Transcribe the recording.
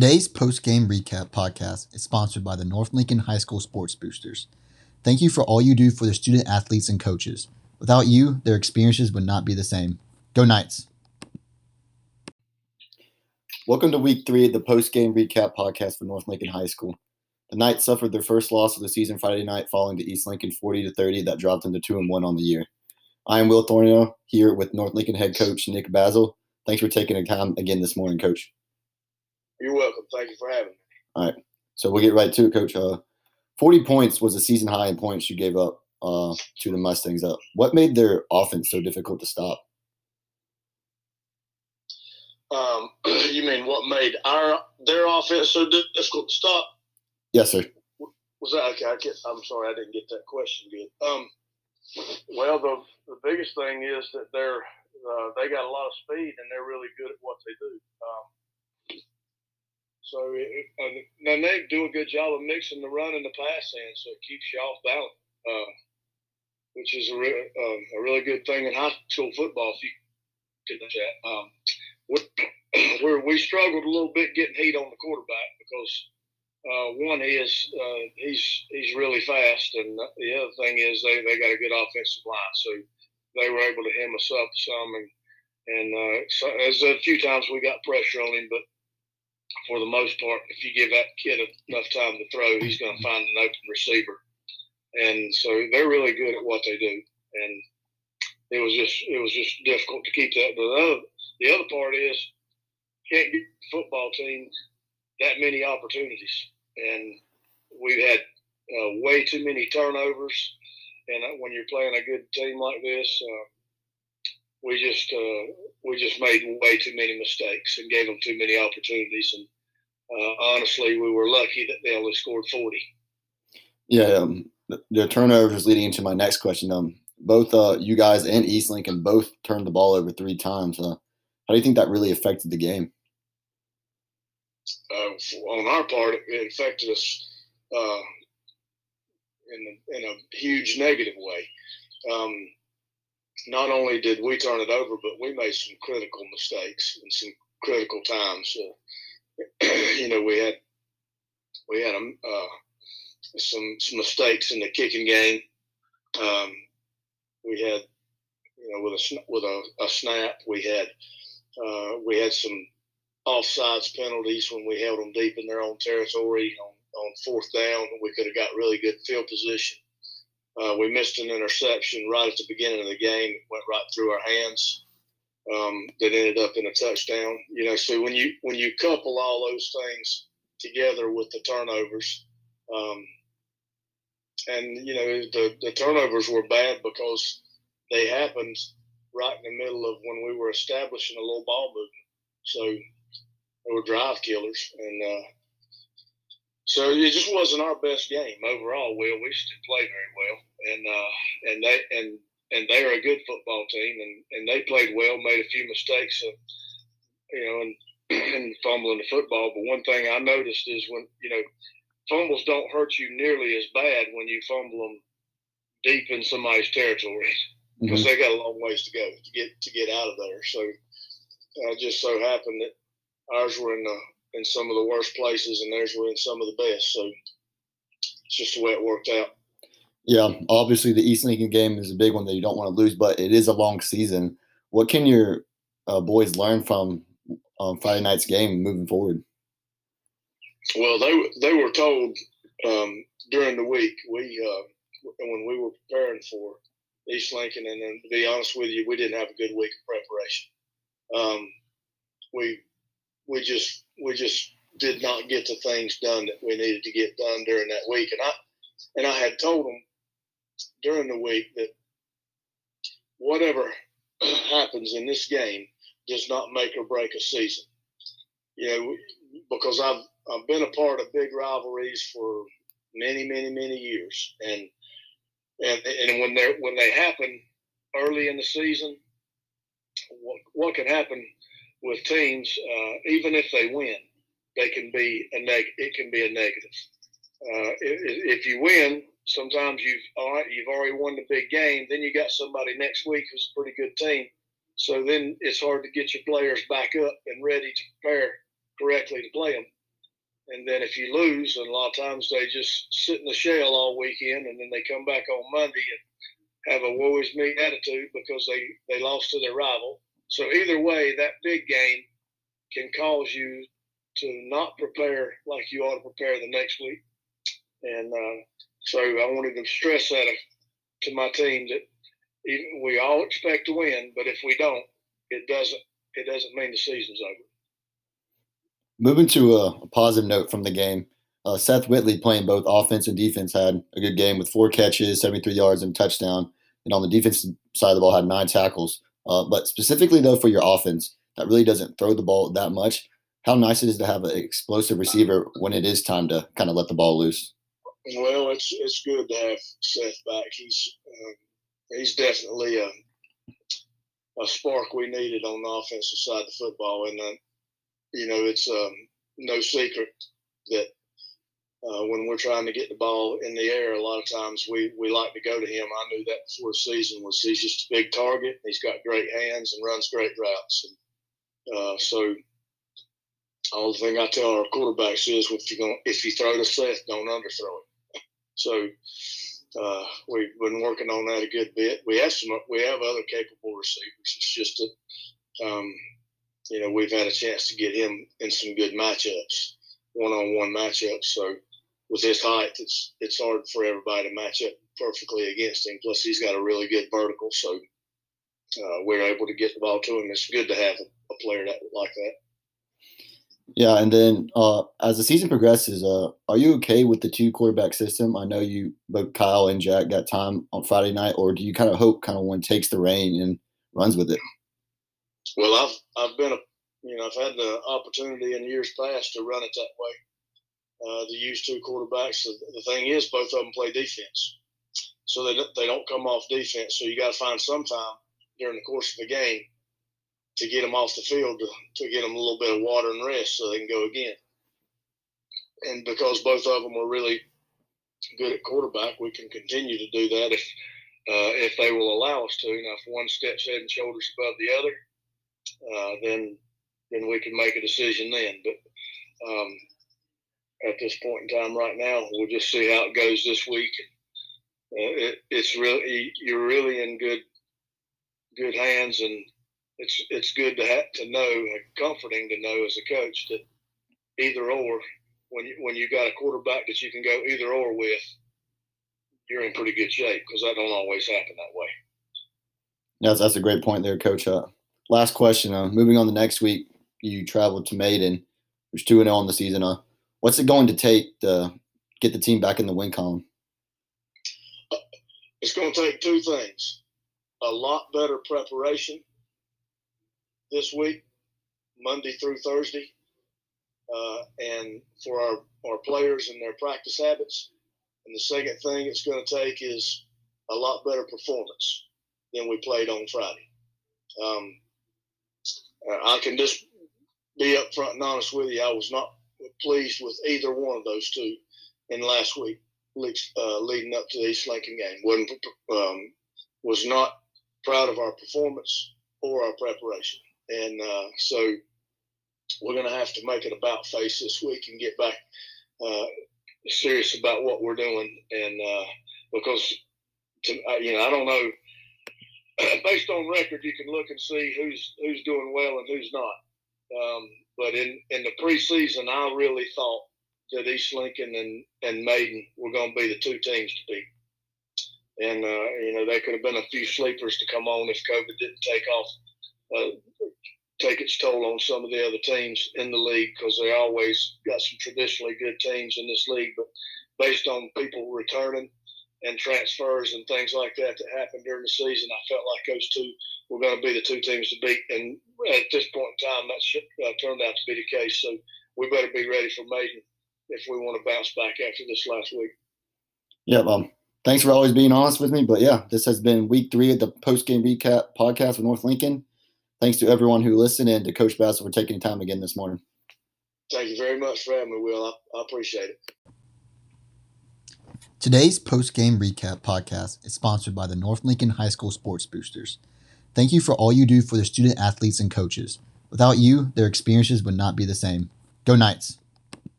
Today's post game recap podcast is sponsored by the North Lincoln High School Sports Boosters. Thank you for all you do for the student athletes and coaches. Without you, their experiences would not be the same. Go Knights! Welcome to week three of the post game recap podcast for North Lincoln High School. The Knights suffered their first loss of the season Friday night, falling to East Lincoln 40 to 30. That dropped them to 2 and 1 on the year. I am Will Thornhill here with North Lincoln head coach Nick Basil. Thanks for taking the time again this morning, coach. You're welcome. Thank you for having me. All right. So we'll get right to it, coach. Uh, 40 points was a season high in points you gave up uh, to the Mustangs. Uh, what made their offense so difficult to stop? Um, you mean what made our their offense so difficult to stop? Yes, sir. Was that okay? I get, I'm sorry, I didn't get that question good. Um, well, the the biggest thing is that they're uh, they got a lot of speed and they're really good at what they do. Um, so it, uh, and they do a good job of mixing the run and the pass in, so it keeps you off balance, uh, which is a, re- um, a really good thing in high school football. If you do that, um, where we struggled a little bit getting heat on the quarterback because uh, one is uh, he's he's really fast, and the other thing is they, they got a good offensive line, so they were able to hem us up some, and and uh, so, as a few times we got pressure on him, but for the most part, if you give that kid enough time to throw, he's going to find an open receiver, and so they're really good at what they do, and it was just it was just difficult to keep that. But the other, the other part is can't get football teams that many opportunities, and we've had uh, way too many turnovers. And uh, when you're playing a good team like this, uh, we just uh, we just made way too many mistakes and gave them too many opportunities. And honestly, we were lucky that they only scored 40. Yeah, um, the, the turnovers leading into my next question. Um, both uh, you guys and East Lincoln both turned the ball over three times. Uh, how do you think that really affected the game? Uh, on our part, it affected us uh, in, a, in a huge negative way. Um, not only did we turn it over, but we made some critical mistakes and some critical times. You know, we had we had um, uh, some some mistakes in the kicking game. Um, we had, you know, with a with a, a snap, we had uh, we had some offsides penalties when we held them deep in their own territory on, on fourth down. We could have got really good field position. Uh, we missed an interception right at the beginning of the game. It went right through our hands. Um, that ended up in a touchdown. You know, so when you when you couple all those things together with the turnovers, um, and you know the the turnovers were bad because they happened right in the middle of when we were establishing a little ball movement. So they were drive killers, and uh, so it just wasn't our best game overall. Will we just didn't play very well, and uh, and they and and they are a good football team, and, and they played well, made a few mistakes, of, you know, and, and fumbling the football. But one thing I noticed is when you know fumbles don't hurt you nearly as bad when you fumble them deep in somebody's territory because mm-hmm. they got a long ways to go to get to get out of there. So uh, just so happened that ours were in the, in some of the worst places, and theirs were in some of the best. So it's just the way it worked out. Yeah, obviously the East Lincoln game is a big one that you don't want to lose, but it is a long season. What can your uh, boys learn from um, Friday night's game moving forward? Well, they they were told um, during the week we uh, when we were preparing for East Lincoln, and then to be honest with you, we didn't have a good week of preparation. Um, we we just we just did not get the things done that we needed to get done during that week, and I and I had told them during the week that whatever happens in this game does not make or break a season. You know, because I've I've been a part of big rivalries for many, many, many years, and and and when they when they happen early in the season, what what can happen with teams, uh, even if they win, they can be a neg- It can be a negative. Uh, if, if you win, sometimes you've all right, you've already won the big game. Then you got somebody next week who's a pretty good team. So then it's hard to get your players back up and ready to prepare correctly to play them. And then if you lose, and a lot of times they just sit in the shell all weekend, and then they come back on Monday and have a woe is me attitude because they, they lost to their rival. So either way, that big game can cause you to not prepare like you ought to prepare the next week. And uh, so I wanted to stress that to my team that even, we all expect to win, but if we don't, it doesn't it doesn't mean the season's over. Moving to a, a positive note from the game, uh, Seth Whitley playing both offense and defense had a good game with four catches, 73 yards, and touchdown. And on the defensive side of the ball, had nine tackles. Uh, but specifically though for your offense, that really doesn't throw the ball that much. How nice it is to have an explosive receiver when it is time to kind of let the ball loose. Well, it's it's good to have Seth back. He's uh, he's definitely a a spark we needed on the offensive side of the football, and uh, you know it's um, no secret that uh, when we're trying to get the ball in the air, a lot of times we, we like to go to him. I knew that before the season was he's just a big target. He's got great hands and runs great routes. And, uh, so all the thing I tell our quarterbacks is if you going if you throw to Seth, don't underthrow it. So uh, we've been working on that a good bit. We have some we have other capable receivers. It's just that um, you know we've had a chance to get him in some good matchups, one on one matchups. So with his height, it's it's hard for everybody to match up perfectly against him. Plus, he's got a really good vertical, so uh, we're able to get the ball to him. It's good to have a, a player that like that. Yeah, and then uh, as the season progresses, uh, are you okay with the two quarterback system? I know you, both Kyle and Jack, got time on Friday night, or do you kind of hope kind of one takes the reign and runs with it? Well, I've I've been a you know I've had the opportunity in years past to run it that way uh, to use two quarterbacks. The, the, thing is, both of them play defense, so they they don't come off defense. So you got to find some time during the course of the game to get them off the field to, to get them a little bit of water and rest so they can go again. And because both of them are really good at quarterback, we can continue to do that if uh, if they will allow us to. Now, if one steps head and shoulders above the other, uh, then then we can make a decision then. But um, at this point in time right now. We'll just see how it goes this week. Uh, it, it's really you're really in good good hands, and it's it's good to have to know, comforting to know as a coach that either or when you when you got a quarterback that you can go either or with, you're in pretty good shape because that don't always happen that way. Yes, that's a great point there, Coach. Uh, last question. Uh, moving on the next week, you traveled to Maiden, which two and zero oh on the season. Uh, what's it going to take to get the team back in the win column? It's going to take two things: a lot better preparation this week, Monday through Thursday, uh, and for our, our players and their practice habits. And the second thing it's going to take is a lot better performance than we played on Friday. Um, I can just be upfront and honest with you. I was not pleased with either one of those two in last week, uh, leading up to the East Lincoln game. wasn't um, was not proud of our performance or our preparation, and uh, so we're going to have to make it about face this week and get back uh, serious about what we're doing, and uh, because to, you know I don't know. Based on record, you can look and see who's who's doing well and who's not. Um, but in, in the preseason, I really thought that East Lincoln and, and Maiden were going to be the two teams to beat. And, uh, you know, there could have been a few sleepers to come on if COVID didn't take off, uh, take its toll on some of the other teams in the league because they always got some traditionally good teams in this league. But based on people returning and transfers and things like that that happened during the season, I felt like those two were going to be the two teams to beat. And at this point in time, that uh, turned out to be the case. So we better be ready for Maiden if we want to bounce back after this last week. Yeah, um, thanks for always being honest with me. But yeah, this has been week three of the post game recap podcast with North Lincoln. Thanks to everyone who listened in to Coach Bassel for taking time again this morning. Thank you very much for having me, Will. I, I appreciate it. Today's post game recap podcast is sponsored by the North Lincoln High School Sports Boosters. Thank you for all you do for the student athletes and coaches. Without you, their experiences would not be the same. Go Knights!